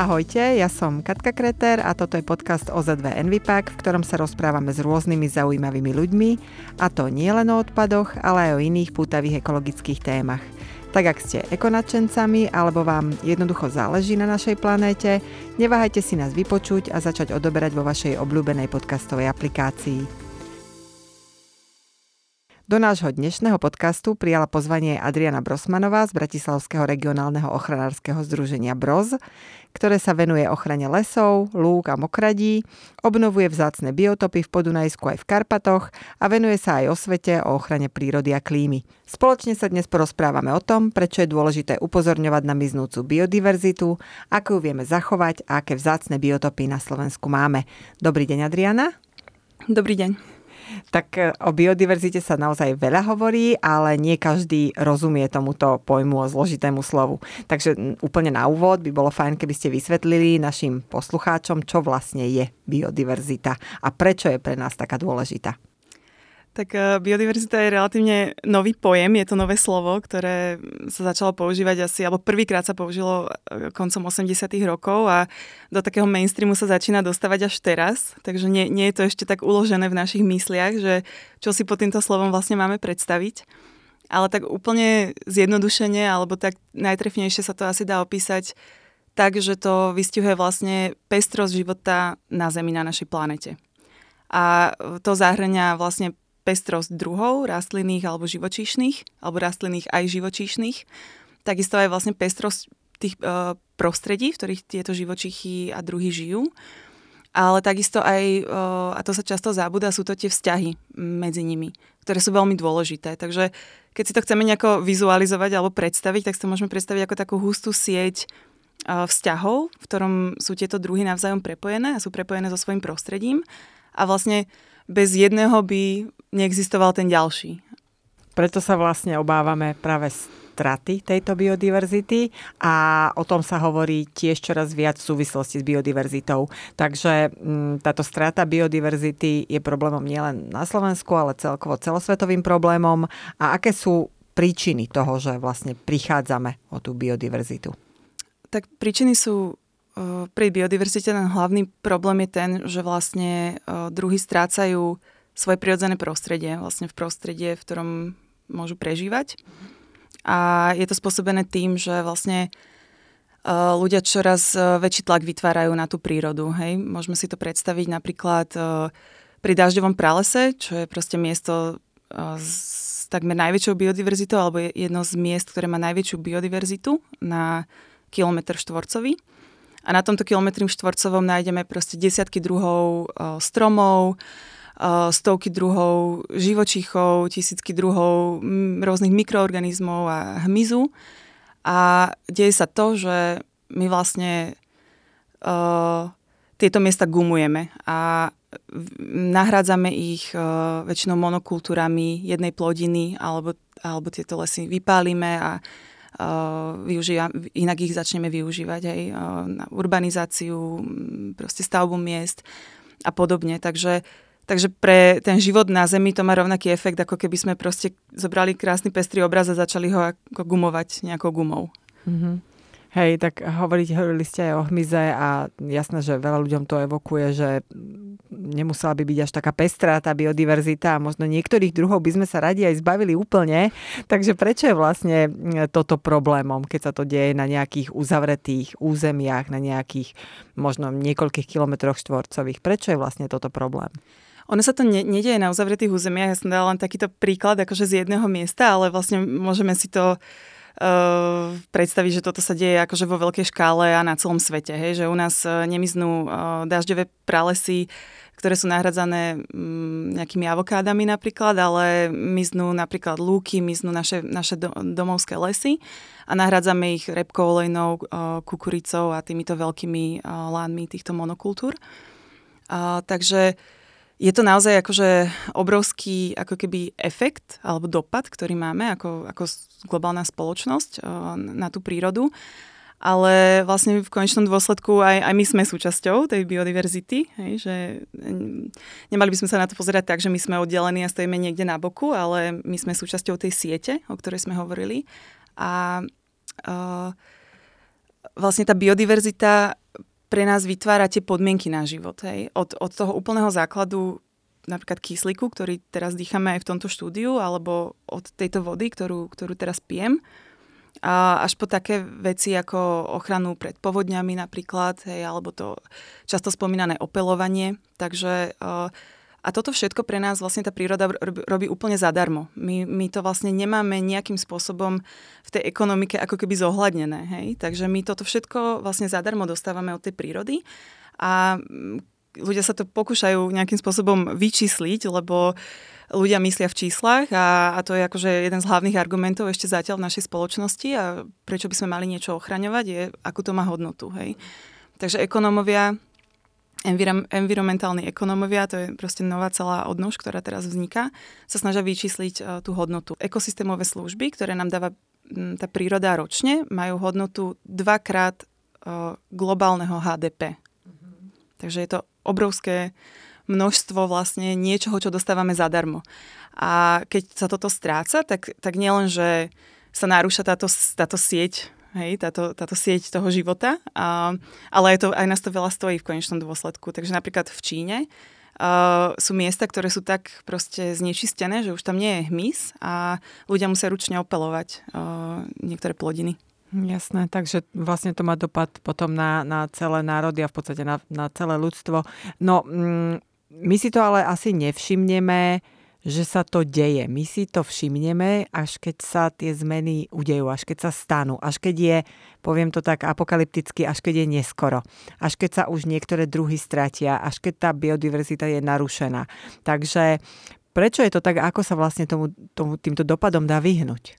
Ahojte, ja som Katka Kreter a toto je podcast OZV Envipak, v ktorom sa rozprávame s rôznymi zaujímavými ľuďmi, a to nie len o odpadoch, ale aj o iných pútavých ekologických témach. Tak ak ste ekonačencami alebo vám jednoducho záleží na našej planéte, neváhajte si nás vypočuť a začať odoberať vo vašej obľúbenej podcastovej aplikácii. Do nášho dnešného podcastu prijala pozvanie Adriana Brosmanová z Bratislavského regionálneho ochranárskeho združenia BROZ, ktoré sa venuje ochrane lesov, lúk a mokradí, obnovuje vzácne biotopy v Podunajsku aj v Karpatoch a venuje sa aj o svete, o ochrane prírody a klímy. Spoločne sa dnes porozprávame o tom, prečo je dôležité upozorňovať na miznúcu biodiverzitu, ako ju vieme zachovať a aké vzácne biotopy na Slovensku máme. Dobrý deň, Adriana. Dobrý deň tak e, o biodiverzite sa naozaj veľa hovorí, ale nie každý rozumie tomuto pojmu o zložitému slovu. Takže úplne na úvod by bolo fajn, keby ste vysvetlili našim poslucháčom, čo vlastne je biodiverzita a prečo je pre nás taká dôležitá. Tak eh, biodiverzita je relatívne nový pojem, je to nové slovo, ktoré sa začalo používať asi, alebo prvýkrát sa použilo eh, koncom 80 rokov a do takého mainstreamu sa začína dostávať až teraz, takže nie, nie je to ešte tak uložené v našich mysliach, že čo si pod týmto slovom vlastne máme predstaviť. Ale tak úplne zjednodušene, alebo tak najtrefnejšie sa to asi dá opísať tak, že to vystihuje vlastne pestrosť života na Zemi, na našej planete. A to zahrania vlastne pestrosť druhov rastlinných alebo živočíšnych, alebo rastlinných aj živočíšnych. Takisto aj vlastne pestrosť tých e, prostredí, v ktorých tieto živočichy a druhy žijú. Ale takisto aj, e, a to sa často zabúda, sú to tie vzťahy medzi nimi, ktoré sú veľmi dôležité. Takže keď si to chceme nejako vizualizovať alebo predstaviť, tak si to môžeme predstaviť ako takú hustú sieť e, vzťahov, v ktorom sú tieto druhy navzájom prepojené a sú prepojené so svojím prostredím. A vlastne bez jedného by neexistoval ten ďalší. Preto sa vlastne obávame práve straty tejto biodiverzity a o tom sa hovorí tiež čoraz viac v súvislosti s biodiverzitou. Takže mm, táto strata biodiverzity je problémom nielen na Slovensku, ale celkovo celosvetovým problémom. A aké sú príčiny toho, že vlastne prichádzame o tú biodiverzitu? Tak príčiny sú pri biodiverzite ten hlavný problém je ten, že vlastne druhy strácajú svoje prirodzené prostredie, vlastne v prostredie, v ktorom môžu prežívať. A je to spôsobené tým, že vlastne ľudia čoraz väčší tlak vytvárajú na tú prírodu. Hej? Môžeme si to predstaviť napríklad pri dažďovom pralese, čo je proste miesto s takmer najväčšou biodiverzitou, alebo jedno z miest, ktoré má najväčšiu biodiverzitu na kilometr štvorcový. A na tomto kilometri štvorcovom nájdeme proste desiatky druhov uh, stromov, uh, stovky druhov živočíchov, tisícky druhov rôznych mikroorganizmov a hmyzu. A deje sa to, že my vlastne uh, tieto miesta gumujeme a nahrádzame ich uh, väčšinou monokultúrami jednej plodiny alebo, alebo tieto lesy vypálime a využíva, inak ich začneme využívať aj na urbanizáciu, proste stavbu miest a podobne. Takže, takže pre ten život na Zemi to má rovnaký efekt, ako keby sme proste zobrali krásny pestrý obraz a začali ho ako gumovať nejakou gumou. Mm-hmm. Hej, tak hovoriť, hovorili ste aj o hmyze a jasné, že veľa ľuďom to evokuje, že nemusela by byť až taká pestrá tá biodiverzita a možno niektorých druhov by sme sa radi aj zbavili úplne. Takže prečo je vlastne toto problémom, keď sa to deje na nejakých uzavretých územiach, na nejakých možno niekoľkých kilometroch štvorcových? Prečo je vlastne toto problém? Ono sa to ne, nedieje na uzavretých územiach, ja som dala len takýto príklad akože z jedného miesta, ale vlastne môžeme si to predstaviť, že toto sa deje akože vo veľkej škále a na celom svete. Hej? Že u nás uh, nemiznú uh, dažďové pralesy, ktoré sú nahradzané um, nejakými avokádami napríklad, ale miznú napríklad lúky, miznú naše, naše do, domovské lesy a nahradzame ich repkou, olejnou, kukuricou a týmito veľkými lánmi týchto monokultúr. Uh, takže je to naozaj akože obrovský ako keby efekt alebo dopad, ktorý máme ako, ako globálna spoločnosť uh, na tú prírodu. Ale vlastne v konečnom dôsledku aj, aj my sme súčasťou tej biodiverzity, hej, že nemali by sme sa na to pozerať tak, že my sme oddelení a stojíme niekde na boku, ale my sme súčasťou tej siete, o ktorej sme hovorili. A uh, vlastne tá biodiverzita pre nás vytvára tie podmienky na život. Hej. Od, od toho úplného základu napríklad kyslíku, ktorý teraz dýchame aj v tomto štúdiu, alebo od tejto vody, ktorú, ktorú teraz pijem, a až po také veci ako ochranu pred povodňami napríklad, hej, alebo to často spomínané opelovanie. Takže uh, a toto všetko pre nás vlastne tá príroda robí, úplne zadarmo. My, my to vlastne nemáme nejakým spôsobom v tej ekonomike ako keby zohľadnené. Hej? Takže my toto všetko vlastne zadarmo dostávame od tej prírody a mm, ľudia sa to pokúšajú nejakým spôsobom vyčísliť, lebo ľudia myslia v číslach a, a to je akože jeden z hlavných argumentov ešte zatiaľ v našej spoločnosti a prečo by sme mali niečo ochraňovať je, akú to má hodnotu. Hej? Takže ekonómovia envirom, environmentálni ekonómovia, to je proste nová celá odnož, ktorá teraz vzniká, sa snažia vyčísliť uh, tú hodnotu. Ekosystémové služby, ktoré nám dáva m, tá príroda ročne, majú hodnotu dvakrát uh, globálneho HDP. Mm-hmm. Takže je to obrovské množstvo vlastne niečoho, čo dostávame zadarmo. A keď sa toto stráca, tak, tak nielen, že sa narúša táto, táto sieť hej, táto, táto sieť toho života, a, ale je to, aj nás to veľa stojí v konečnom dôsledku. Takže napríklad v Číne uh, sú miesta, ktoré sú tak proste znečistené, že už tam nie je hmyz a ľudia musia ručne opelovať uh, niektoré plodiny. Jasné, takže vlastne to má dopad potom na, na celé národy a v podstate na, na celé ľudstvo. No, mm, my si to ale asi nevšimneme, že sa to deje. My si to všimneme, až keď sa tie zmeny udejú, až keď sa stanú, až keď je, poviem to tak apokalypticky, až keď je neskoro, až keď sa už niektoré druhy stratia, až keď tá biodiverzita je narušená. Takže prečo je to tak, ako sa vlastne tomu, tomu, týmto dopadom dá vyhnúť?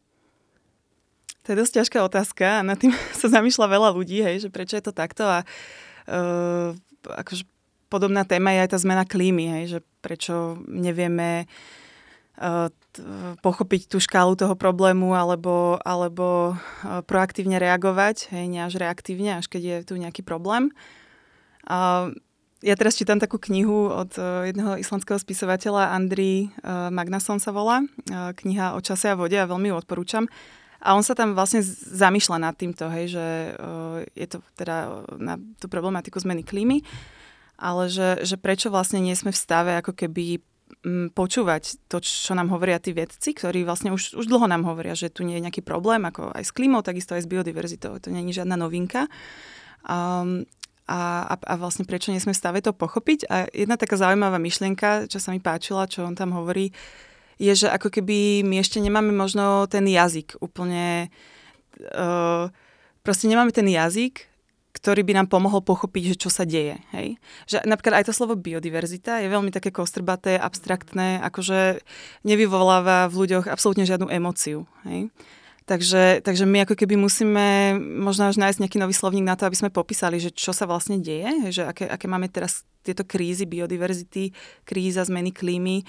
To je dosť ťažká otázka a nad tým sa zamýšľa veľa ľudí, hej, že prečo je to takto a uh, akože podobná téma je aj tá zmena klímy, hej, že prečo nevieme t- pochopiť tú škálu toho problému alebo, alebo uh, proaktívne reagovať, hej, nie až reaktívne, až keď je tu nejaký problém. Uh, ja teraz čítam takú knihu od uh, jedného islandského spisovateľa, Andri Magnason sa volá, kniha o čase a vode a veľmi ju odporúčam. A on sa tam vlastne zamýšľa nad týmto, hej, že je to teda na tú problematiku zmeny klímy. Ale že, že prečo vlastne nie sme v stave ako keby mm, počúvať to, čo nám hovoria tí vedci, ktorí vlastne už, už dlho nám hovoria, že tu nie je nejaký problém, ako aj s klímou, takisto aj s biodiverzitou. To je žiadna novinka. Um, a, a, a vlastne prečo nie sme v stave to pochopiť. A jedna taká zaujímavá myšlienka, čo sa mi páčila, čo on tam hovorí, je, že ako keby my ešte nemáme možno ten jazyk úplne... Uh, proste nemáme ten jazyk, ktorý by nám pomohol pochopiť, že čo sa deje. Hej? Že napríklad aj to slovo biodiverzita je veľmi také kostrbaté, abstraktné, akože nevyvoláva v ľuďoch absolútne žiadnu emociu. Hej? Takže, takže my ako keby musíme možno až nájsť nejaký nový slovník na to, aby sme popísali, že čo sa vlastne deje, že aké, aké máme teraz tieto krízy biodiverzity, kríza zmeny klímy.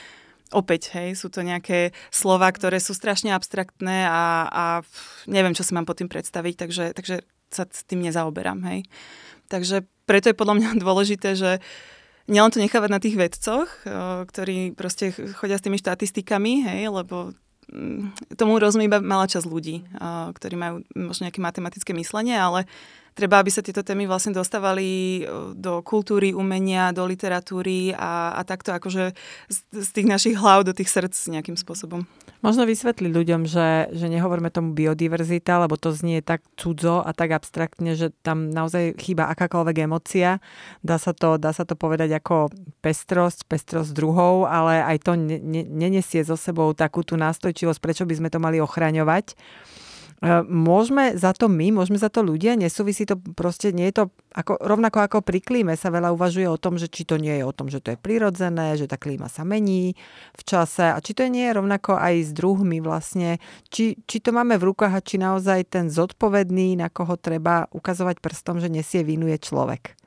Opäť, hej, sú to nejaké slova, ktoré sú strašne abstraktné a, a neviem, čo si mám pod tým predstaviť, takže, takže sa s tým nezaoberám. Hej. Takže preto je podľa mňa dôležité, že nielen to nechávať na tých vedcoch, ktorí proste chodia s tými štatistikami, hej, lebo mm, tomu rozumie iba malá časť ľudí, ktorí majú možno nejaké matematické myslenie, ale treba, aby sa tieto témy vlastne dostávali do kultúry, umenia, do literatúry a, a takto akože z, z tých našich hlav do tých srdc nejakým spôsobom. Možno vysvetliť ľuďom, že, že nehovoríme tomu biodiverzita, lebo to znie tak cudzo a tak abstraktne, že tam naozaj chýba akákoľvek emocia. Dá sa to, dá sa to povedať ako pestrosť, pestrosť druhov, ale aj to ne, ne, nenesie so sebou takú tú nástojčivosť, prečo by sme to mali ochraňovať. E, môžeme za to my, môžeme za to ľudia, nesúvisí to proste, nie je to ako, rovnako ako pri klíme sa veľa uvažuje o tom, že či to nie je o tom, že to je prirodzené, že tá klíma sa mení v čase a či to nie je rovnako aj s druhmi vlastne, či, či to máme v rukách a či naozaj ten zodpovedný, na koho treba ukazovať prstom, že nesie vinu je človek.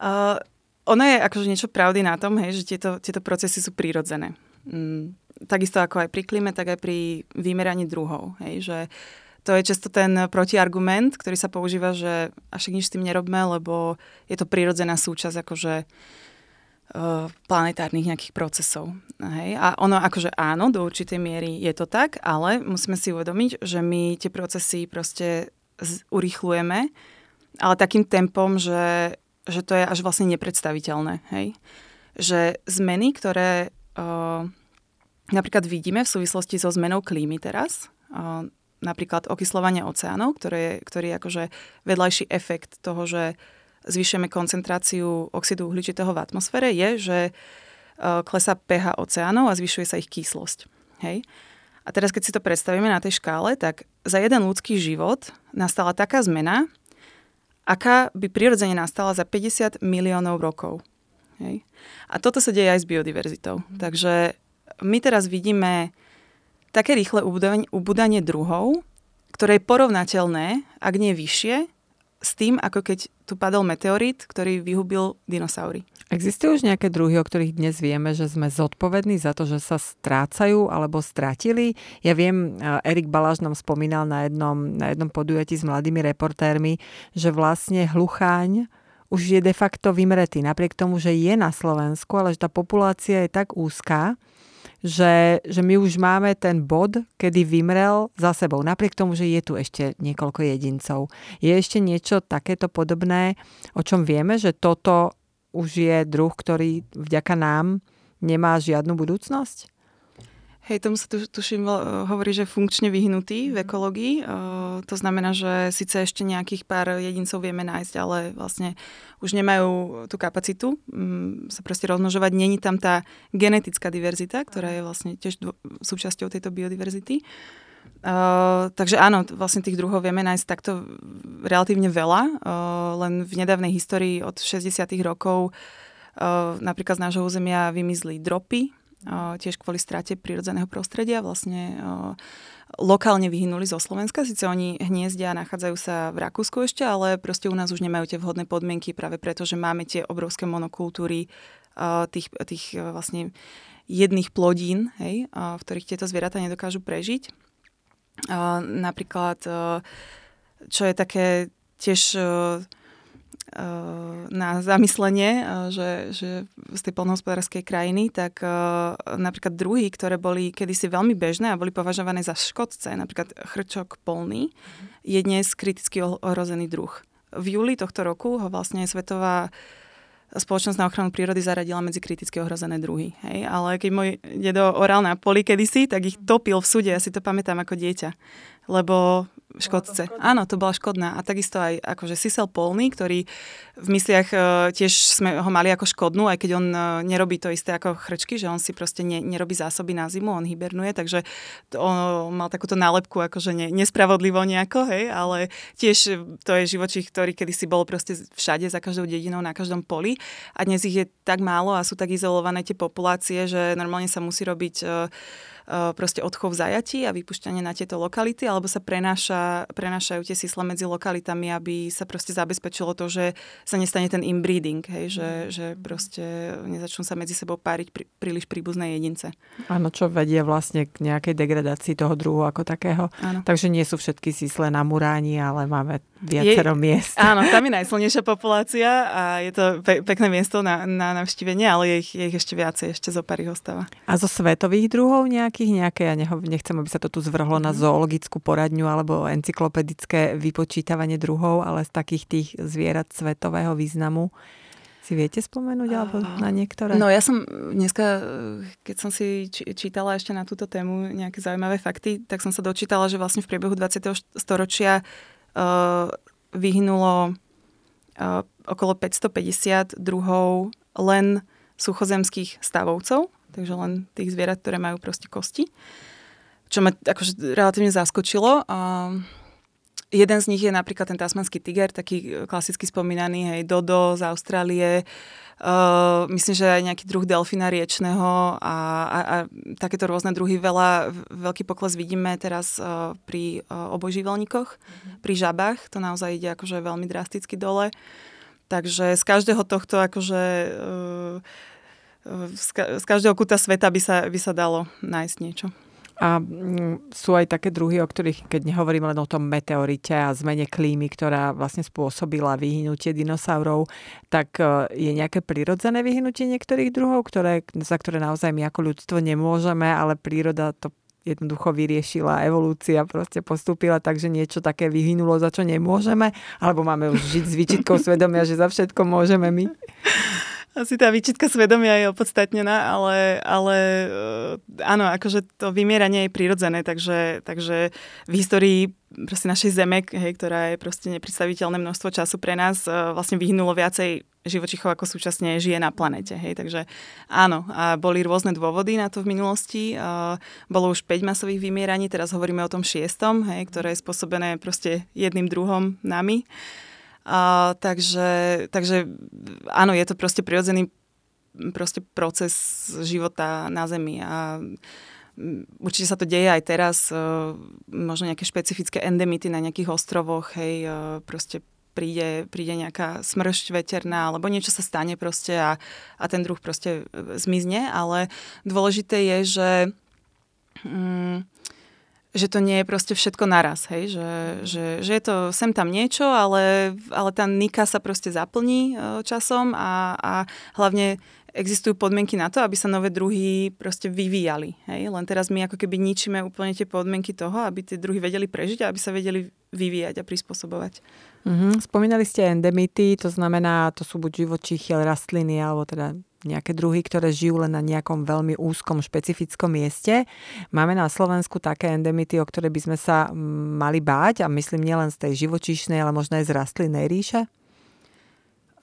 Uh, ono je akože niečo pravdy na tom, hej, že tieto, tieto procesy sú prirodzené. Mm, takisto ako aj pri klíme, tak aj pri vymeraní druhov. Hej, že to je často ten protiargument, ktorý sa používa, že až nič s tým nerobme, lebo je to prirodzená súčasť akože uh, planetárnych nejakých procesov. Hej? A ono akože áno, do určitej miery je to tak, ale musíme si uvedomiť, že my tie procesy proste urýchlujeme ale takým tempom, že, že to je až vlastne nepredstaviteľné. Hej? Že zmeny, ktoré uh, napríklad vidíme v súvislosti so zmenou klímy teraz, napríklad okyslovanie oceánov, ktoré, ktorý je akože vedľajší efekt toho, že zvyšujeme koncentráciu oxidu uhličitého v atmosfére, je, že uh, klesá pH oceánov a zvyšuje sa ich kyslosť. Hej? A teraz, keď si to predstavíme na tej škále, tak za jeden ľudský život nastala taká zmena, aká by prirodzene nastala za 50 miliónov rokov. Hej. A toto sa deje aj s biodiverzitou. Mm. Takže my teraz vidíme také rýchle ubudanie, druhov, ktoré je porovnateľné, ak nie vyššie, s tým, ako keď tu padol meteorit, ktorý vyhubil dinosaury. Existujú už nejaké druhy, o ktorých dnes vieme, že sme zodpovední za to, že sa strácajú alebo strátili? Ja viem, Erik Baláš nám spomínal na jednom, na jednom podujatí s mladými reportérmi, že vlastne hlucháň už je de facto vymretý, napriek tomu, že je na Slovensku, ale že tá populácia je tak úzká, že, že my už máme ten bod, kedy vymrel za sebou, napriek tomu, že je tu ešte niekoľko jedincov. Je ešte niečo takéto podobné, o čom vieme, že toto už je druh, ktorý vďaka nám nemá žiadnu budúcnosť? Hej, tomu sa tu, tuším, hovorí, že funkčne vyhnutý v mhm. ekológii. Uh, to znamená, že síce ešte nejakých pár jedincov vieme nájsť, ale vlastne už nemajú tú kapacitu um, sa proste rozmnožovať. Není tam tá genetická diverzita, ktorá je vlastne tiež dvo- súčasťou tejto biodiverzity. Uh, takže áno, vlastne tých druhov vieme nájsť takto relatívne veľa. Uh, len v nedávnej histórii od 60. rokov uh, napríklad z nášho územia vymizli dropy, tiež kvôli strate prírodzeného prostredia. Vlastne lokálne vyhynuli zo Slovenska, síce oni hniezdia nachádzajú sa v Rakúsku ešte, ale proste u nás už nemajú tie vhodné podmienky práve preto, že máme tie obrovské monokultúry tých, tých vlastne jedných plodín, hej, v ktorých tieto zvieratá nedokážu prežiť napríklad, čo je také tiež na zamyslenie, že, že z tej polnohospodárskej krajiny, tak napríklad druhy, ktoré boli kedysi veľmi bežné a boli považované za škodce, napríklad chrčok polný, je dnes kriticky ohrozený druh. V júli tohto roku ho vlastne Svetová spoločnosť na ochranu prírody zaradila medzi kriticky ohrozené druhy. Hej? Ale keď môj dedo oral na poli kedysi, tak ich topil v súde, ja si to pamätám ako dieťa. Lebo škodce. Áno, to bola škodná. A takisto aj akože Sisel Polný, ktorý v mysliach uh, tiež sme ho mali ako škodnú, aj keď on uh, nerobí to isté ako chrčky, že on si proste ne, nerobí zásoby na zimu, on hibernuje, takže to, on mal takúto nálepku akože ne, nespravodlivo nejako, hej, ale tiež to je živočích, ktorý kedysi bol proste všade, za každou dedinou, na každom poli a dnes ich je tak málo a sú tak izolované tie populácie, že normálne sa musí robiť E, proste odchov zajatí a vypušťanie na tieto lokality, alebo sa prenáša, prenášajú tie sísla medzi lokalitami, aby sa proste zabezpečilo to, že sa nestane ten inbreeding, hej, že, mhm. že proste nezačnú sa medzi sebou páriť prí, príliš príbuzné jedince. Áno, čo vedie vlastne k nejakej degradácii toho druhu ako takého. Áno. Takže nie sú všetky sísle na muráni, ale máme viacero je, miest. Áno, tam je najsilnejšia populácia a je to pe- pekné miesto na, na navštívenie, ale je ich, je ich ešte viacej, ešte zo pár ostáva. A zo svetových druhov nejakých, nejaké, ja neho, nechcem, aby sa to tu zvrhlo na mhm. zoologickú poradňu alebo encyklopedické vypočítavanie druhov, ale z takých tých zvierat svetového významu. Si viete spomenúť alebo na niektoré? No ja som dneska, keď som si čítala ešte na túto tému nejaké zaujímavé fakty, tak som sa dočítala, že vlastne v priebehu 20. storočia uh, vyhnulo uh, okolo 550 druhov len suchozemských stavovcov, takže len tých zvierat, ktoré majú proste kosti, čo ma akože relatívne zaskočilo. Uh, jeden z nich je napríklad ten tasmanský tiger, taký klasicky spomínaný, hej, Dodo z Austrálie, Uh, myslím, že aj nejaký druh delfína riečného a, a, a takéto rôzne druhy. Veľa, veľký pokles vidíme teraz uh, pri uh, obojživelníkoch, mm-hmm. pri žabách. To naozaj ide akože veľmi drasticky dole. Takže z každého tohto akože uh, z, ka- z každého kuta sveta by sa, by sa dalo nájsť niečo. A mm, sú aj také druhy, o ktorých, keď nehovorím len o tom meteorite a zmene klímy, ktorá vlastne spôsobila vyhnutie dinosaurov, tak e, je nejaké prirodzené vyhnutie niektorých druhov, ktoré, za ktoré naozaj my ako ľudstvo nemôžeme, ale príroda to jednoducho vyriešila evolúcia, proste postúpila tak, že niečo také vyhynulo, za čo nemôžeme, alebo máme už žiť s výčitkou svedomia, že za všetko môžeme my? Asi tá výčitka svedomia je opodstatnená, ale, ale eh, áno, akože to vymieranie je prirodzené, takže, takže v histórii proste našej zeme, hej, ktorá je proste nepredstaviteľné množstvo času pre nás, eh, vlastne vyhnulo viacej živočichov, ako súčasne žije na planete. Hej. Takže áno, a boli rôzne dôvody na to v minulosti. A bolo už 5 masových vymieraní, teraz hovoríme o tom šiestom, hej, ktoré je spôsobené proste jedným druhom nami. A, takže, takže áno, je to proste prirodzený proste proces života na Zemi a určite sa to deje aj teraz, možno nejaké špecifické endemity na nejakých ostrovoch, hej, proste príde, príde nejaká smršť veterná alebo niečo sa stane proste a, a ten druh proste zmizne, ale dôležité je, že mm, že to nie je proste všetko naraz, hej? Že, že, že je to sem tam niečo, ale, ale tá nika sa proste zaplní e, časom a, a hlavne existujú podmienky na to, aby sa nové druhy proste vyvíjali. Hej? Len teraz my ako keby ničíme úplne tie podmienky toho, aby tie druhy vedeli prežiť a aby sa vedeli vyvíjať a prispôsobovať. Mm-hmm. Spomínali ste endemity, to znamená, to sú buď živočíchy, rastliny, alebo teda nejaké druhy, ktoré žijú len na nejakom veľmi úzkom, špecifickom mieste. Máme na Slovensku také endemity, o ktoré by sme sa mali báť a myslím nielen z tej živočíšnej, ale možno aj z rastlinnej ríše?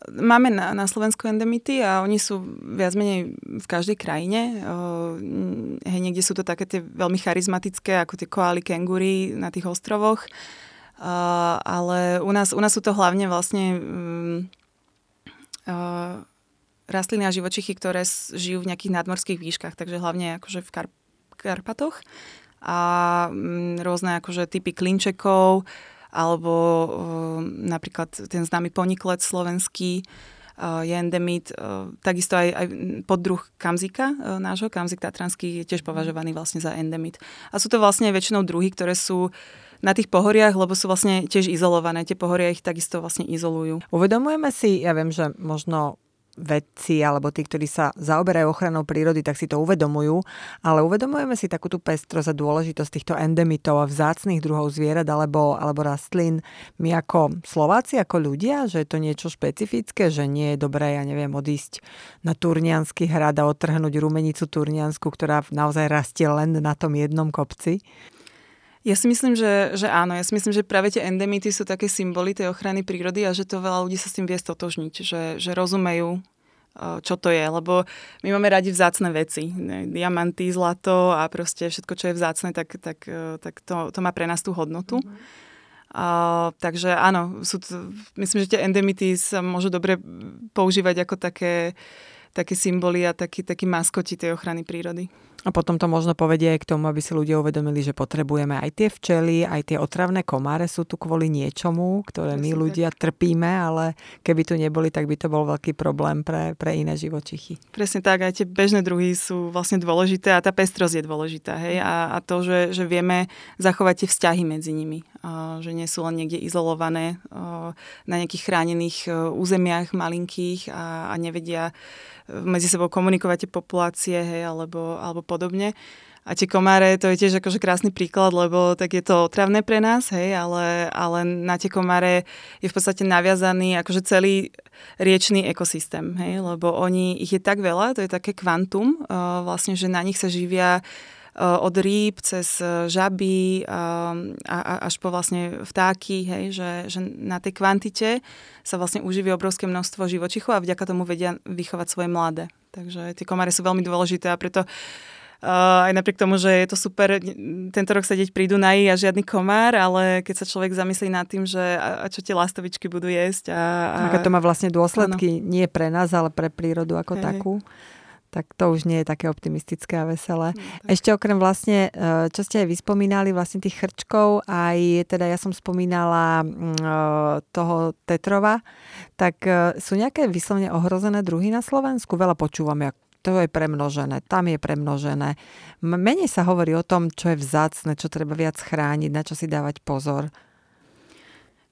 Máme na, na Slovensku endemity a oni sú viac menej v každej krajine. hej, niekde sú to také tie veľmi charizmatické, ako tie koaly, kengury na tých ostrovoch. Uh, ale u nás, u nás sú to hlavne vlastne um, uh, rastliny a živočichy, ktoré žijú v nejakých nadmorských výškach, takže hlavne akože v Kar- Karpatoch. A mm, rôzne akože typy klinčekov alebo uh, napríklad ten známy poniklet slovenský uh, je endemit, uh, takisto aj, aj poddruh kamzika uh, nášho, kamzik tatranský je tiež považovaný vlastne za endemit. A sú to vlastne väčšinou druhy, ktoré sú na tých pohoriach, lebo sú vlastne tiež izolované. Tie pohoria ich takisto vlastne izolujú. Uvedomujeme si, ja viem, že možno vedci alebo tí, ktorí sa zaoberajú ochranou prírody, tak si to uvedomujú, ale uvedomujeme si takú tú pestrosť a dôležitosť týchto endemitov a vzácných druhov zvierat alebo, alebo rastlín. My ako Slováci, ako ľudia, že je to niečo špecifické, že nie je dobré, ja neviem, odísť na Turniansky hrad a odtrhnúť rumenicu Turniansku, ktorá naozaj rastie len na tom jednom kopci. Ja si myslím, že, že áno. Ja si myslím, že práve tie endemity sú také symboly tej ochrany prírody a že to veľa ľudí sa s tým vie stotožniť, že, že rozumejú, čo to je, lebo my máme radi vzácne veci. Diamanty, zlato a proste všetko, čo je vzácne, tak, tak, e, tak to, to má pre nás tú hodnotu. Mm-hmm. Takže áno, sú to, myslím, že tie endemity sa môžu dobre používať ako také, také symboly a taký, taký maskoti tej ochrany prírody. A potom to možno povedie aj k tomu, aby si ľudia uvedomili, že potrebujeme aj tie včely, aj tie otravné komáre sú tu kvôli niečomu, ktoré my ľudia trpíme, ale keby tu neboli, tak by to bol veľký problém pre, pre iné živočichy. Presne tak, aj tie bežné druhy sú vlastne dôležité a tá pestrosť je dôležitá. Hej? A, a to, že, že vieme zachovať tie vzťahy medzi nimi. A, že nie sú len niekde izolované a, na nejakých chránených e, územiach malinkých a, a nevedia medzi sebou komunikovať tie populácie, hej, alebo, alebo podobne. A tie komáre, to je tiež akože krásny príklad, lebo tak je to otravné pre nás, hej, ale, ale na tie komáre je v podstate naviazaný akože celý riečný ekosystém, hej, lebo oni, ich je tak veľa, to je také kvantum, uh, vlastne, že na nich sa živia uh, od rýb cez eh, žaby eh, a, a až po vlastne vtáky, hej, že, že na tej kvantite sa vlastne uživí obrovské množstvo živočichov a vďaka tomu vedia vychovať svoje mladé. Takže tie komáre sú veľmi dôležité a preto aj napriek tomu, že je to super tento rok sedieť pri Dunaji a žiadny komár, ale keď sa človek zamyslí nad tým, že a, a čo tie lastovičky budú jesť. A, a... Ako to má vlastne dôsledky, ano. nie pre nás, ale pre prírodu ako Hej. takú tak to už nie je také optimistické a veselé. No, Ešte okrem vlastne, e, čo ste aj vyspomínali, vlastne tých chrčkov, aj teda ja som spomínala mm, e, toho Tetrova, tak sú nejaké vyslovne ohrozené druhy na Slovensku? Veľa počúvam, to je premnožené, tam je premnožené. Menej sa hovorí o tom, čo je vzácne, čo treba viac chrániť, na čo si dávať pozor.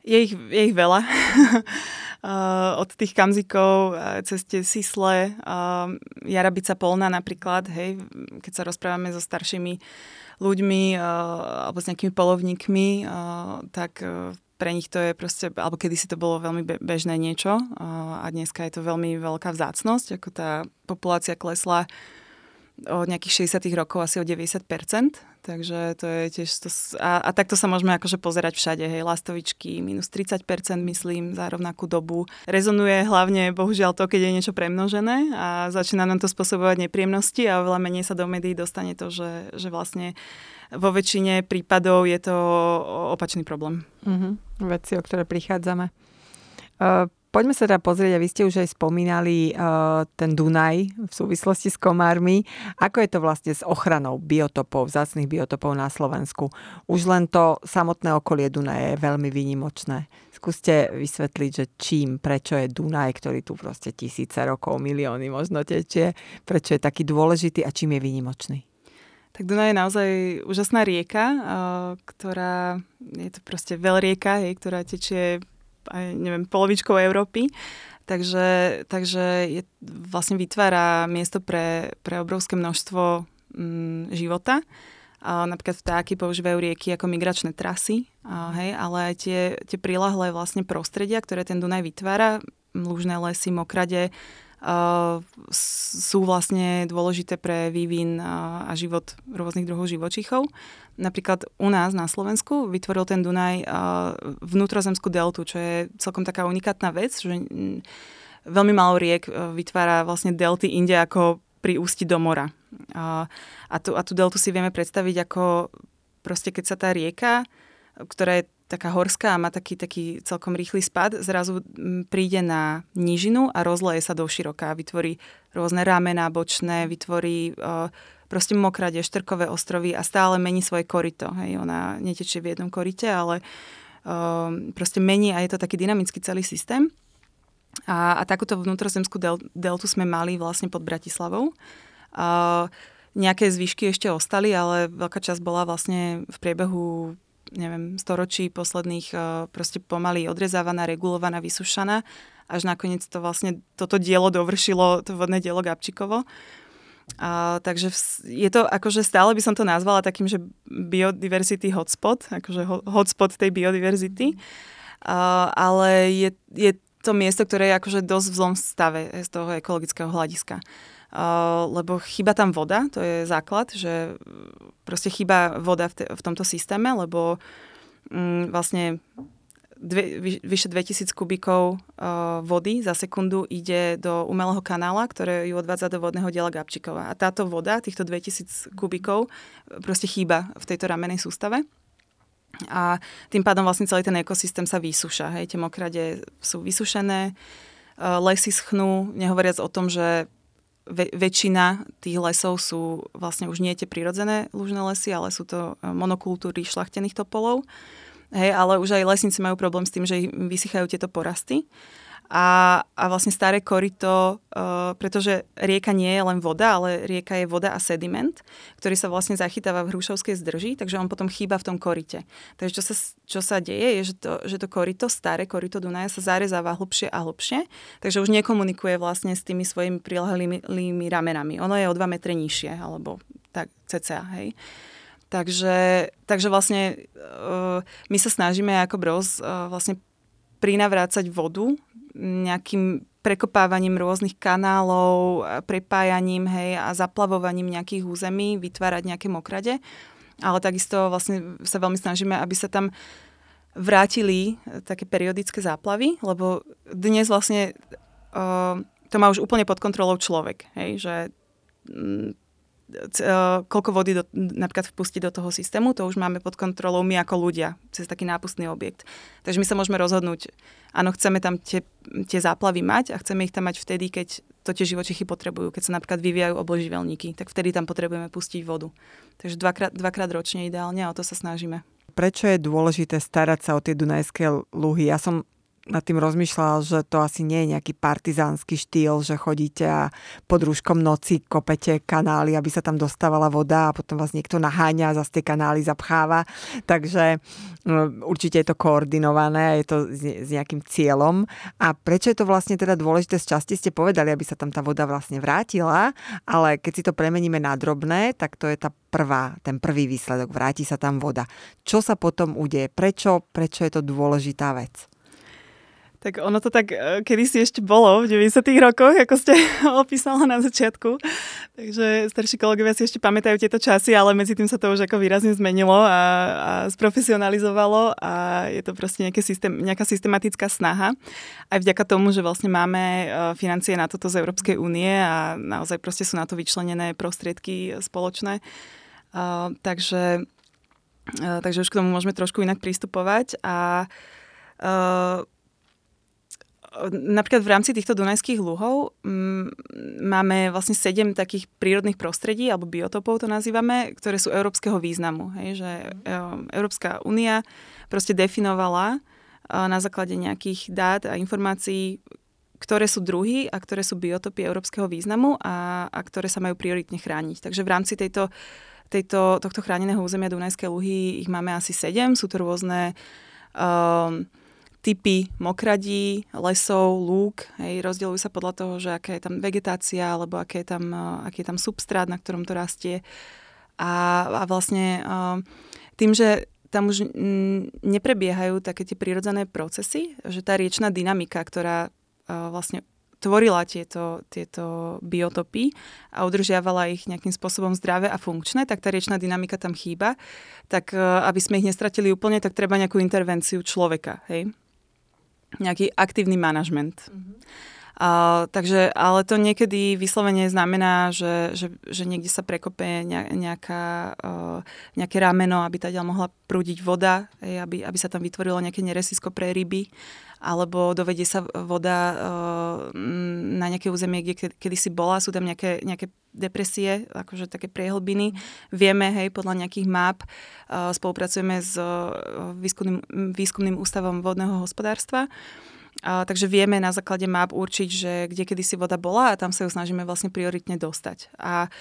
Je ich, je ich veľa. uh, od tých kamzikov uh, cez tie sisle, uh, jarabica polná napríklad, hej, keď sa rozprávame so staršími ľuďmi alebo s nejakými polovníkmi, tak pre nich to je proste, alebo kedysi to bolo veľmi bežné niečo a dneska je to veľmi veľká vzácnosť, ako tá populácia klesla od nejakých 60 rokov asi o 90%, takže to je tiež... To, a, a takto sa môžeme akože pozerať všade, hej, lastovičky minus 30% myslím za rovnakú dobu. Rezonuje hlavne bohužiaľ to, keď je niečo premnožené a začína nám to spôsobovať nepríjemnosti a oveľa menej sa do médií dostane to, že, že vlastne vo väčšine prípadov je to opačný problém. Uh-huh. Veci, o ktoré prichádzame. Uh, Poďme sa teda pozrieť, a vy ste už aj spomínali uh, ten Dunaj v súvislosti s komármi. Ako je to vlastne s ochranou biotopov, vzácných biotopov na Slovensku? Už len to samotné okolie Dunaja je veľmi výnimočné. Skúste vysvetliť, že čím, prečo je Dunaj, ktorý tu proste tisíce rokov, milióny možno tečie, prečo je taký dôležitý a čím je výnimočný? Tak Dunaj je naozaj úžasná rieka, uh, ktorá je to proste veľrieka, hej, ktorá tečie neviem, polovičkou Európy. Takže, takže je, vlastne vytvára miesto pre, pre obrovské množstvo mm, života. A napríklad vtáky používajú rieky ako migračné trasy, a, hej, ale aj tie, tie prilahlé vlastne prostredia, ktoré ten Dunaj vytvára, lúžne lesy, mokrade, sú vlastne dôležité pre vývin a život rôznych druhov živočíchov. Napríklad u nás na Slovensku vytvoril ten Dunaj vnútrozemskú deltu, čo je celkom taká unikátna vec, že veľmi málo riek vytvára vlastne delty inde ako pri ústi do mora. A tu, a tú deltu si vieme predstaviť ako proste keď sa tá rieka, ktorá je taká horská a má taký, taký celkom rýchly spad, zrazu príde na nížinu a rozleje sa do široká. Vytvorí rôzne ramená bočné, vytvorí uh, proste mokrade, štrkové ostrovy a stále mení svoje korito. Hej, ona netečie v jednom korite, ale uh, proste mení a je to taký dynamický celý systém. A, a takúto vnútrozemskú del, deltu sme mali vlastne pod Bratislavou. Uh, nejaké zvyšky ešte ostali, ale veľká časť bola vlastne v priebehu neviem, storočí posledných eh, proste pomaly odrezávaná, regulovaná, vysušaná, až nakoniec to vlastne toto dielo dovršilo, to vodné dielo Gabčíkovo. A, takže je to, akože stále by som to nazvala takým, že biodiversity hotspot, akože hotspot tej biodiverzity, ale je, je to miesto, ktoré je akože dosť v zlom stave z toho ekologického hľadiska. Uh, lebo chyba tam voda, to je základ, že proste chýba voda v, te, v tomto systéme, lebo um, vlastne dve, vy, vyše 2000 kubíkov uh, vody za sekundu ide do umelého kanála, ktoré ju odvádza do vodného diela Gabčíkova. A táto voda, týchto 2000 kubíkov, proste chýba v tejto ramenej sústave. A tým pádom vlastne celý ten ekosystém sa vysúša. Hej, tie mokrade sú vysušené, lesy schnú, nehovoriac o tom, že ve- väčšina tých lesov sú vlastne už nie tie prirodzené lužné lesy, ale sú to e, monokultúry šlachtených topolov. Hej, ale už aj lesníci majú problém s tým, že vysychajú tieto porasty a, a vlastne staré korito, uh, pretože rieka nie je len voda, ale rieka je voda a sediment, ktorý sa vlastne zachytáva v hrušovskej zdrži, takže on potom chýba v tom korite. Takže čo sa, čo sa deje, je, že to, že to korito, staré korito Dunaja sa zarezáva hlbšie a hlbšie, takže už nekomunikuje vlastne s tými svojimi prilahlými ramenami. Ono je o 2 metre nižšie, alebo tak cca, hej. Takže, takže vlastne uh, my sa snažíme ako Bros uh, vlastne prinavrácať vodu nejakým prekopávaním rôznych kanálov, prepájaním hej, a zaplavovaním nejakých území, vytvárať nejaké mokrade. Ale takisto vlastne sa veľmi snažíme, aby sa tam vrátili také periodické záplavy, lebo dnes vlastne uh, to má už úplne pod kontrolou človek. Hej, že Eh, koľko vody do, napríklad vpustiť do toho systému, to už máme pod kontrolou my ako ľudia, cez taký nápustný objekt. Takže my sa môžeme rozhodnúť, áno, chceme tam tie, tie záplavy mať a chceme ich tam mať vtedy, keď to tie živočichy potrebujú. Keď sa napríklad vyvíjajú obloživelníky, tak vtedy tam potrebujeme pustiť vodu. Takže dvakrát, dvakrát ročne ideálne a o to sa snažíme. Prečo je dôležité starať sa o tie dunajské luhy? Ja som nad tým rozmýšľala, že to asi nie je nejaký partizánsky štýl, že chodíte a pod rúškom noci kopete kanály, aby sa tam dostávala voda a potom vás niekto naháňa a zase tie kanály zapcháva. Takže určite je to koordinované a je to s nejakým cieľom. A prečo je to vlastne teda dôležité? Z časti ste povedali, aby sa tam tá voda vlastne vrátila, ale keď si to premeníme na drobné, tak to je tá prvá, ten prvý výsledok. Vráti sa tam voda. Čo sa potom udeje? Prečo, prečo je to dôležitá vec? Tak ono to tak e, kedysi ešte bolo v 90 rokoch, ako ste opísala na začiatku. Takže starší kolegovia si ešte pamätajú tieto časy, ale medzi tým sa to už ako výrazne zmenilo a, a sprofesionalizovalo a je to proste nejaké systém, nejaká systematická snaha. Aj vďaka tomu, že vlastne máme e, financie na toto z Európskej únie a naozaj proste sú na to vyčlenené prostriedky spoločné. Uh, takže, uh, takže už k tomu môžeme trošku inak pristupovať a uh, napríklad v rámci týchto Dunajských luhov m, mm, máme vlastne sedem takých prírodných prostredí, alebo biotopov to nazývame, ktoré sú európskeho významu. Hej, že e, Európska únia proste definovala e, na základe nejakých dát a informácií, ktoré sú druhy a ktoré sú biotopy európskeho významu a, a ktoré sa majú prioritne chrániť. Takže v rámci tejto, tejto, tohto chráneného územia Dunajské luhy ich máme asi sedem. Sú to rôzne um, typy mokradí, lesov, lúk. Hej, rozdielujú sa podľa toho, že aká je tam vegetácia alebo aké je tam, uh, aký je tam substrát, na ktorom to rastie. A, a vlastne uh, tým, že tam už neprebiehajú také tie prirodzené procesy, že tá riečná dynamika, ktorá uh, vlastne tvorila tieto, tieto biotopy a udržiavala ich nejakým spôsobom zdravé a funkčné, tak tá riečná dynamika tam chýba. Tak aby sme ich nestratili úplne, tak treba nejakú intervenciu človeka. Hej? Nejaký aktívny manažment. Mm-hmm. Uh, takže, ale to niekedy vyslovene znamená, že, že, že niekde sa prekope nejaká, uh, nejaké rameno, aby teda mohla prúdiť voda, aj, aby, aby sa tam vytvorilo nejaké neresisko pre ryby, alebo dovedie sa voda uh, na nejaké územie, kde kedy si bola, sú tam nejaké, nejaké depresie, akože také priehlbiny. Vieme, hej, podľa nejakých map, uh, spolupracujeme s uh, výskumným, výskumným ústavom vodného hospodárstva, a, takže vieme na základe map určiť, že kde kedy si voda bola a tam sa ju snažíme vlastne prioritne dostať. A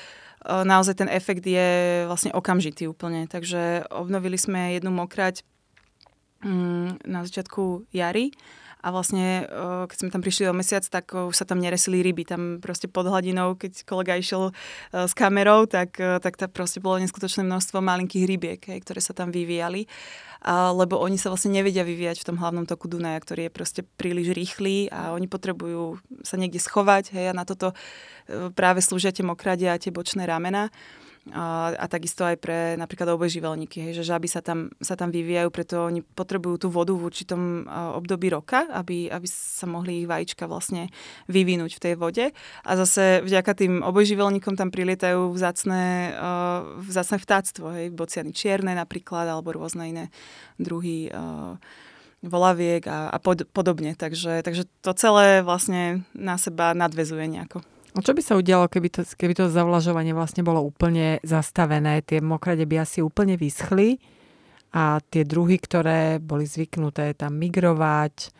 naozaj ten efekt je vlastne okamžitý úplne. Takže obnovili sme jednu mokrať na začiatku jary a vlastne, keď sme tam prišli o mesiac, tak už sa tam neresili ryby. Tam proste pod hladinou, keď kolega išiel s kamerou, tak, tak tam proste bolo neskutočné množstvo malinkých rybiek, ktoré sa tam vyvíjali. Lebo oni sa vlastne nevedia vyvíjať v tom hlavnom toku Dunaja, ktorý je proste príliš rýchly a oni potrebujú sa niekde schovať. Hej, a na toto e, práve slúžia tie mokradia a tie bočné ramena a, a takisto aj pre napríklad obojživelníky, hej, že žaby sa tam, sa tam vyvíjajú, preto oni potrebujú tú vodu v určitom období roka, aby, aby sa mohli ich vajíčka vlastne vyvinúť v tej vode. A zase vďaka tým obojživelníkom tam prilietajú vzácne, uh, vzácne vtáctvo, hej, bociany čierne napríklad, alebo rôzne iné druhy uh, volaviek a, a pod, podobne. Takže, takže to celé vlastne na seba nadvezuje nejako. A čo by sa udialo, keby to, keby to zavlažovanie vlastne bolo úplne zastavené? Tie mokrade by asi úplne vyschli a tie druhy, ktoré boli zvyknuté tam migrovať,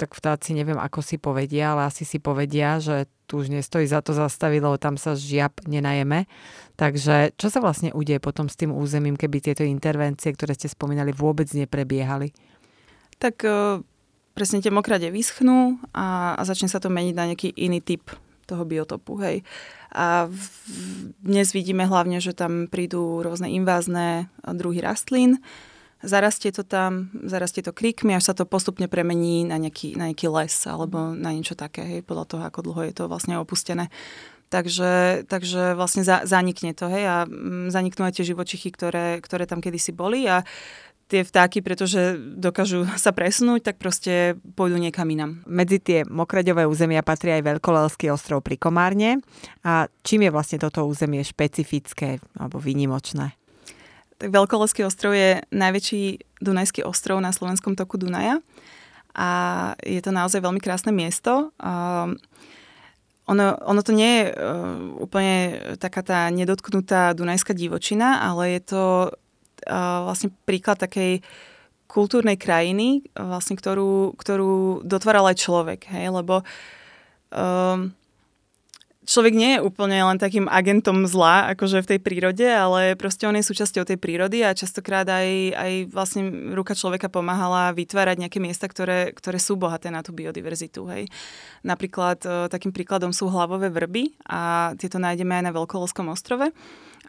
tak vtáci neviem, ako si povedia, ale asi si povedia, že tu už nestojí za to zastaviť, lebo tam sa žiab nenajeme. Takže čo sa vlastne udeje potom s tým územím, keby tieto intervencie, ktoré ste spomínali, vôbec neprebiehali? Tak e, presne tie mokrade vyschnú a, a začne sa to meniť na nejaký iný typ toho biotopu. Hej. A dnes vidíme hlavne, že tam prídu rôzne invázne druhy rastlín, zarastie to tam, zarastie to kríkmi, až sa to postupne premení na nejaký, na nejaký les alebo na niečo také, hej, podľa toho, ako dlho je to vlastne opustené. Takže, takže vlastne za, zanikne to, hej, a mm, zaniknú aj tie živočichy, ktoré, ktoré tam kedysi boli a tie vtáky, pretože dokážu sa presunúť, tak proste pôjdu niekam inam. Medzi tie mokraďové územia patrí aj Veľkolelský ostrov pri Komárne. A čím je vlastne toto územie špecifické alebo výnimočné? Tak Veľkoleský ostrov je najväčší Dunajský ostrov na slovenskom toku Dunaja a je to naozaj veľmi krásne miesto. Um, ono, ono to nie je uh, úplne taká tá nedotknutá dunajská divočina, ale je to vlastne príklad takej kultúrnej krajiny, vlastne, ktorú, ktorú dotváral aj človek, hej, lebo um, človek nie je úplne len takým agentom zla, akože v tej prírode, ale proste on je súčasťou tej prírody a častokrát aj, aj vlastne ruka človeka pomáhala vytvárať nejaké miesta, ktoré, ktoré sú bohaté na tú biodiverzitu. Hej. Napríklad e, takým príkladom sú hlavové vrby a tieto nájdeme aj na Veľkoloskom ostrove.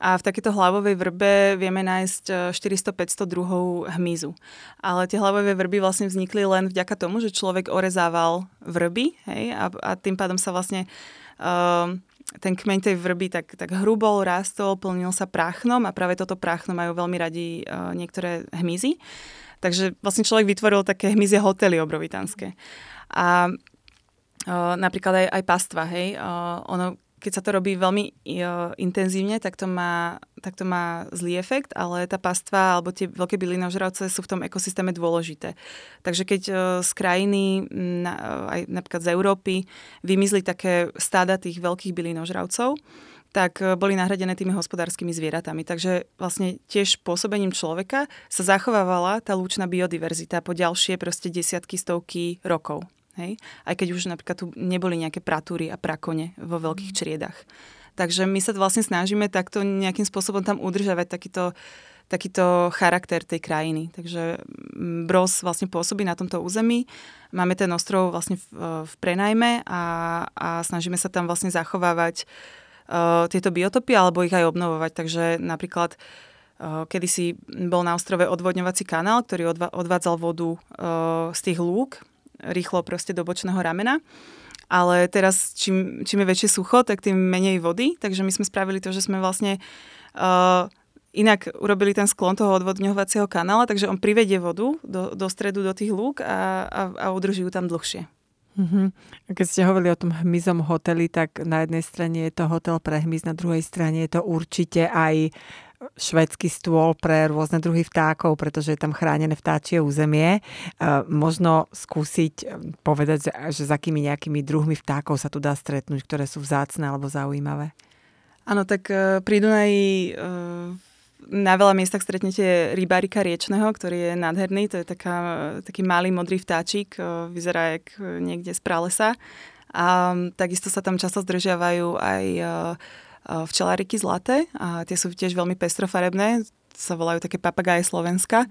A v takéto hlavovej vrbe vieme nájsť 400-500 e, druhov hmyzu. Ale tie hlavové vrby vlastne vznikli len vďaka tomu, že človek orezával vrby hej, a, a tým pádom sa vlastne uh, ten kmeň tej vrby tak, tak hrubol, rástol, plnil sa práchnom a práve toto práchno majú veľmi radi uh, niektoré hmyzy. Takže vlastne človek vytvoril také hmyzie hotely obrovitanské. A uh, napríklad aj, aj pastva, hej. Uh, ono, keď sa to robí veľmi uh, intenzívne, tak to, má, tak to má zlý efekt, ale tá pastva alebo tie veľké bylinožravce sú v tom ekosystéme dôležité. Takže keď uh, z krajiny, na, uh, aj napríklad z Európy, vymizli také stáda tých veľkých bylinožravcov, tak boli nahradené tými hospodárskymi zvieratami. Takže vlastne tiež pôsobením človeka sa zachovávala tá lúčna biodiverzita po ďalšie proste desiatky, stovky rokov. Hej? Aj keď už napríklad tu neboli nejaké pratúry a prakone vo veľkých mm. čriedach. Takže my sa vlastne snažíme takto nejakým spôsobom tam udržavať takýto, takýto charakter tej krajiny. Takže mm, Bros vlastne pôsobí na tomto území. Máme ten ostrov vlastne v, v prenajme a, a snažíme sa tam vlastne zachovávať uh, tieto biotopy alebo ich aj obnovovať. Takže napríklad uh, kedysi bol na ostrove odvodňovací kanál, ktorý odvádzal vodu z tých lúk rýchlo proste do bočného ramena. Ale teraz, čím, čím je väčšie sucho, tak tým menej vody. Takže my sme spravili to, že sme vlastne uh, inak urobili ten sklon toho odvodňovacieho kanála, takže on privedie vodu do, do stredu, do tých lúk a, a, a udrží ju tam dlhšie. Uh-huh. Keď ste hovorili o tom hmyzom hoteli, tak na jednej strane je to hotel pre hmyz, na druhej strane je to určite aj švedský stôl pre rôzne druhy vtákov, pretože je tam chránené vtáčie územie. E, možno skúsiť e, povedať, že s akými nejakými druhmi vtákov sa tu dá stretnúť, ktoré sú vzácne alebo zaujímavé. Áno, tak e, pri Dunaji na veľa miestach stretnete rybárika riečného, ktorý je nádherný. To je taká, taký malý modrý vtáčik, vyzerá jak niekde z pralesa. A takisto sa tam často zdržiavajú aj včeláriky zlaté a tie sú tiež veľmi pestrofarebné, sa volajú také papagáje Slovenska.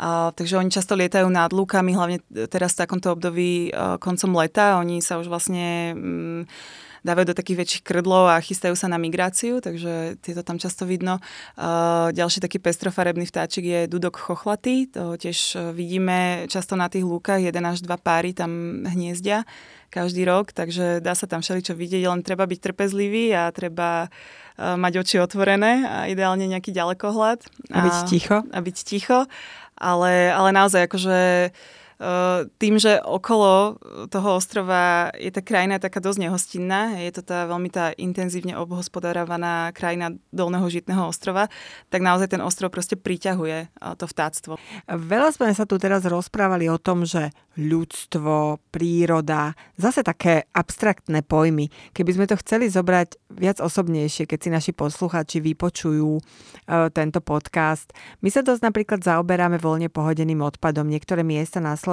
A, takže oni často lietajú nad lúkami, hlavne teraz v takomto období koncom leta. Oni sa už vlastne mm, dávajú do takých väčších krdlov a chystajú sa na migráciu, takže tieto tam často vidno. Uh, ďalší taký pestrofarebný vtáčik je dudok chochlatý, to tiež vidíme často na tých lúkach, jeden až dva páry tam hniezdia každý rok, takže dá sa tam všeličo vidieť, len treba byť trpezlivý a treba uh, mať oči otvorené a ideálne nejaký ďalekohľad. A, a byť ticho. A byť ticho, ale, ale naozaj akože tým, že okolo toho ostrova je tá krajina taká dosť nehostinná, je to tá veľmi tá intenzívne obhospodarovaná krajina Dolného Žitného ostrova, tak naozaj ten ostrov proste priťahuje to vtáctvo. Veľa sme sa tu teraz rozprávali o tom, že ľudstvo, príroda, zase také abstraktné pojmy. Keby sme to chceli zobrať viac osobnejšie, keď si naši posluchači vypočujú e, tento podcast. My sa dosť napríklad zaoberáme voľne pohodeným odpadom. Niektoré miesta na Slovensku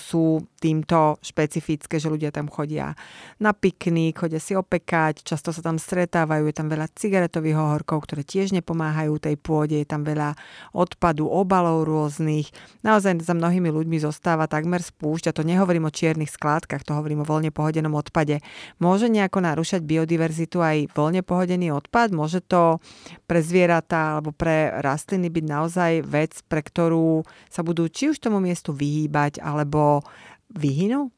sú týmto špecifické, že ľudia tam chodia na piknik, chodia si opekať, často sa tam stretávajú, je tam veľa cigaretových ohorkov, ktoré tiež nepomáhajú tej pôde, je tam veľa odpadu, obalov rôznych. Naozaj za mnohými ľuďmi zostáva takmer spú púšť, a to nehovorím o čiernych skládkach, to hovorím o voľne pohodenom odpade. Môže nejako narušať biodiverzitu aj voľne pohodený odpad? Môže to pre zvieratá alebo pre rastliny byť naozaj vec, pre ktorú sa budú či už tomu miestu vyhýbať, alebo vyhynú?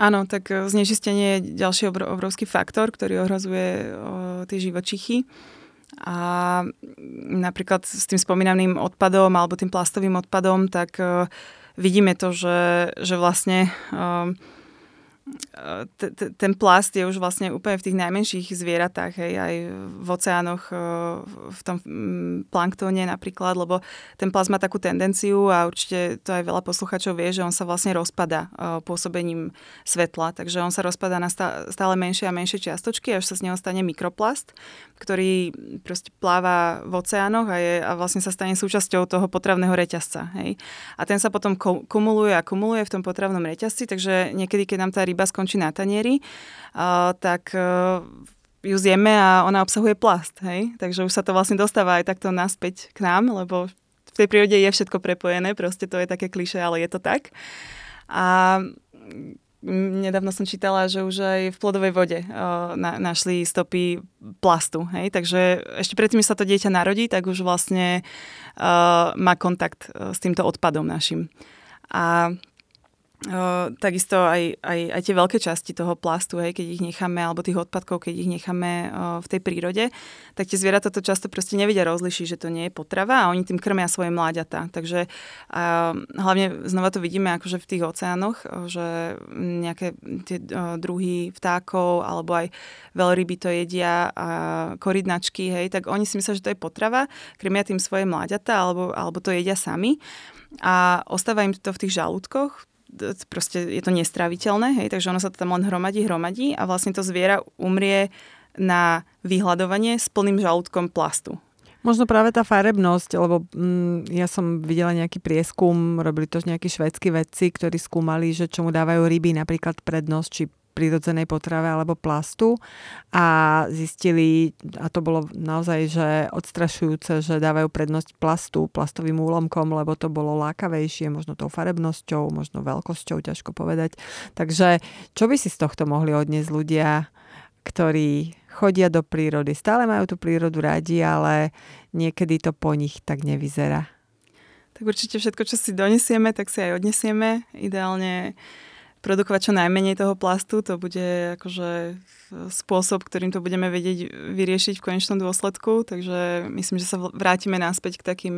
Áno, tak e, znečistenie je ďalší obrovský faktor, ktorý ohrozuje o, tie živočichy. A napríklad s tým spomínaným odpadom alebo tým plastovým odpadom, tak uh, vidíme to, že, že vlastne um, ten plast je už vlastne úplne v tých najmenších zvieratách, hej, aj v oceánoch, e, v tom planktóne napríklad, lebo ten plast má takú tendenciu a určite to aj veľa posluchačov vie, že on sa vlastne rozpada e, pôsobením svetla, takže on sa rozpadá na stále menšie a menšie čiastočky, až sa z neho stane mikroplast, ktorý proste pláva v oceánoch a, je, a vlastne sa stane súčasťou toho potravného reťazca. Hej. A ten sa potom kumuluje a kumuluje v tom potravnom reťazci, takže niekedy, keď nám tá ryba skončí na tanieri, tak uh, ju zjeme a ona obsahuje plast. Hej? Takže už sa to vlastne dostáva aj takto naspäť k nám, lebo v tej prírode je všetko prepojené, proste to je také kliše, ale je to tak. A nedávno som čítala, že už aj v plodovej vode uh, na, našli stopy plastu. Hej? Takže ešte predtým, sa to dieťa narodí, tak už vlastne uh, má kontakt s týmto odpadom našim. A takisto aj, aj, aj tie veľké časti toho plastu, hej, keď ich necháme, alebo tých odpadkov, keď ich necháme v tej prírode, tak tie zvieratá to často proste nevedia rozlišiť, že to nie je potrava a oni tým krmia svoje mláďatá. Takže a, hlavne znova to vidíme akože v tých oceánoch, že nejaké tie druhy vtákov alebo aj veľryby to jedia a koridnačky, hej, tak oni si myslia, že to je potrava, krmia tým svoje mláďatá alebo, alebo to jedia sami a ostáva im to v tých žalúdkoch, proste je to nestráviteľné, hej, takže ono sa to tam len hromadí, hromadí a vlastne to zviera umrie na vyhľadovanie s plným žalúdkom plastu. Možno práve tá farebnosť, lebo mm, ja som videla nejaký prieskum, robili to nejakí švedskí vedci, ktorí skúmali, že čomu dávajú ryby napríklad prednosť, či prírodzenej potrave alebo plastu a zistili, a to bolo naozaj že odstrašujúce, že dávajú prednosť plastu, plastovým úlomkom, lebo to bolo lákavejšie, možno tou farebnosťou, možno veľkosťou, ťažko povedať. Takže čo by si z tohto mohli odniesť ľudia, ktorí chodia do prírody, stále majú tú prírodu radi, ale niekedy to po nich tak nevyzerá? Tak určite všetko, čo si donesieme, tak si aj odnesieme. Ideálne produkovať čo najmenej toho plastu, to bude akože spôsob, ktorým to budeme vedieť vyriešiť v konečnom dôsledku, takže myslím, že sa vrátime naspäť k takým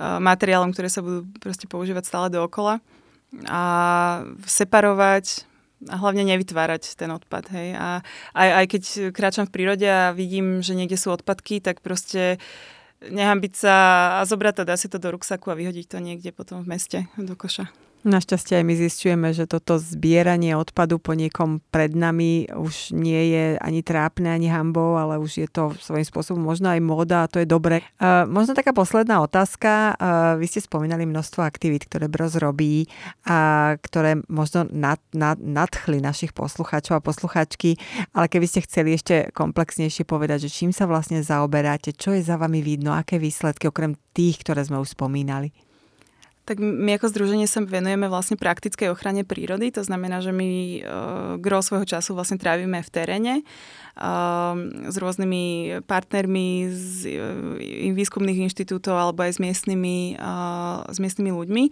materiálom, ktoré sa budú proste používať stále dookola a separovať a hlavne nevytvárať ten odpad. Hej. A aj, aj keď kráčam v prírode a vidím, že niekde sú odpadky, tak proste nehambiť sa a zobrať to, dá si to do ruksaku a vyhodiť to niekde potom v meste do koša. Našťastie aj my zistujeme, že toto zbieranie odpadu po niekom pred nami už nie je ani trápne, ani hambou, ale už je to svojím spôsobom možno aj móda a to je dobre. Uh, možno taká posledná otázka. Uh, vy ste spomínali množstvo aktivít, ktoré Bros robí a ktoré možno nad, nad, nadchli našich poslucháčov a poslucháčky, ale keby ste chceli ešte komplexnejšie povedať, že čím sa vlastne zaoberáte, čo je za vami vidno, aké výsledky okrem tých, ktoré sme už spomínali? Tak my ako združenie sa venujeme vlastne praktickej ochrane prírody, to znamená, že my uh, gro svojho času vlastne trávime v teréne uh, s rôznymi partnermi z uh, výskumných inštitútov alebo aj s miestnymi, uh, s miestnymi ľuďmi.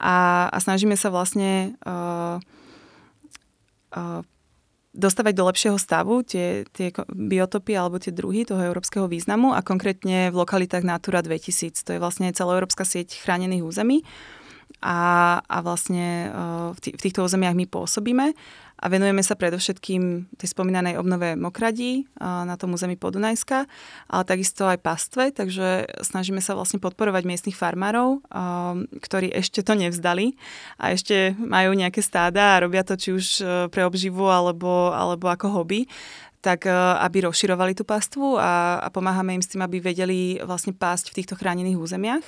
A, a snažíme sa vlastne uh, uh, dostávať do lepšieho stavu tie, tie biotopy alebo tie druhy toho európskeho významu a konkrétne v lokalitách Natura 2000. To je vlastne celoeurópska sieť chránených území a, a vlastne v, tý, v týchto územiach my pôsobíme a venujeme sa predovšetkým tej spomínanej obnove mokradí na tom území Podunajska, ale takisto aj pastve, takže snažíme sa vlastne podporovať miestnych farmárov, ktorí ešte to nevzdali a ešte majú nejaké stáda a robia to či už e, pre obživu alebo, alebo ako hobby tak e, aby rozširovali tú pastvu a, a pomáhame im s tým, aby vedeli vlastne pásť v týchto chránených územiach.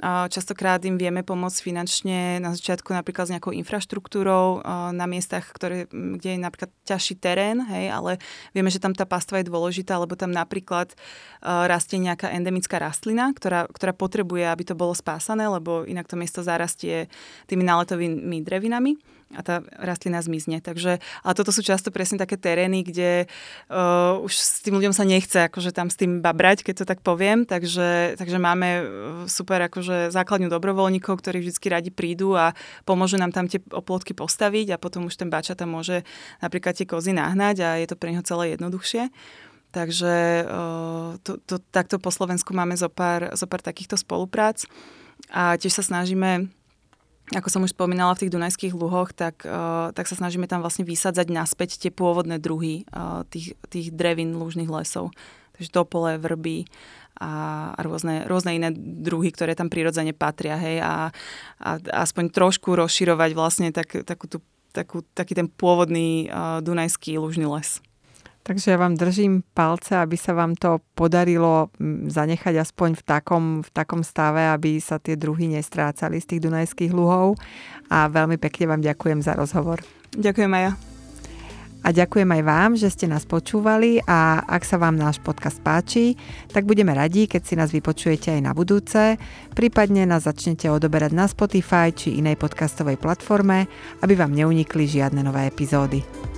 Častokrát im vieme pomôcť finančne na začiatku napríklad s nejakou infraštruktúrou na miestach, ktoré, kde je napríklad ťažší terén, hej, ale vieme, že tam tá pastva je dôležitá, lebo tam napríklad rastie nejaká endemická rastlina, ktorá, ktorá potrebuje, aby to bolo spásané, lebo inak to miesto zarastie tými náletovými drevinami a tá rastlina zmizne. Takže, ale toto sú často presne také terény, kde uh, už s tým ľuďom sa nechce akože tam s tým babrať, keď to tak poviem. Takže, takže máme super akože základňu dobrovoľníkov, ktorí vždy radi prídu a pomôžu nám tam tie oplotky postaviť a potom už ten bača tam môže napríklad tie kozy nahnať a je to pre neho celé jednoduchšie. Takže uh, to, to, takto po Slovensku máme zo pár, zo pár takýchto spoluprác a tiež sa snažíme ako som už spomínala v tých Dunajských luhoch, tak, uh, tak sa snažíme tam vlastne vysadzať naspäť tie pôvodné druhy uh, tých, tých drevín lúžnych lesov. Takže topole, vrby a, a rôzne, rôzne iné druhy, ktoré tam prirodzene patria. Hej, a, a aspoň trošku rozširovať vlastne tak, takú tú, takú, taký ten pôvodný uh, Dunajský lúžny les. Takže ja vám držím palce, aby sa vám to podarilo zanechať aspoň v takom, v takom stave, aby sa tie druhy nestrácali z tých dunajských luhov. A veľmi pekne vám ďakujem za rozhovor. Ďakujem aj ja. A ďakujem aj vám, že ste nás počúvali a ak sa vám náš podcast páči, tak budeme radi, keď si nás vypočujete aj na budúce, prípadne nás začnete odoberať na Spotify či inej podcastovej platforme, aby vám neunikli žiadne nové epizódy.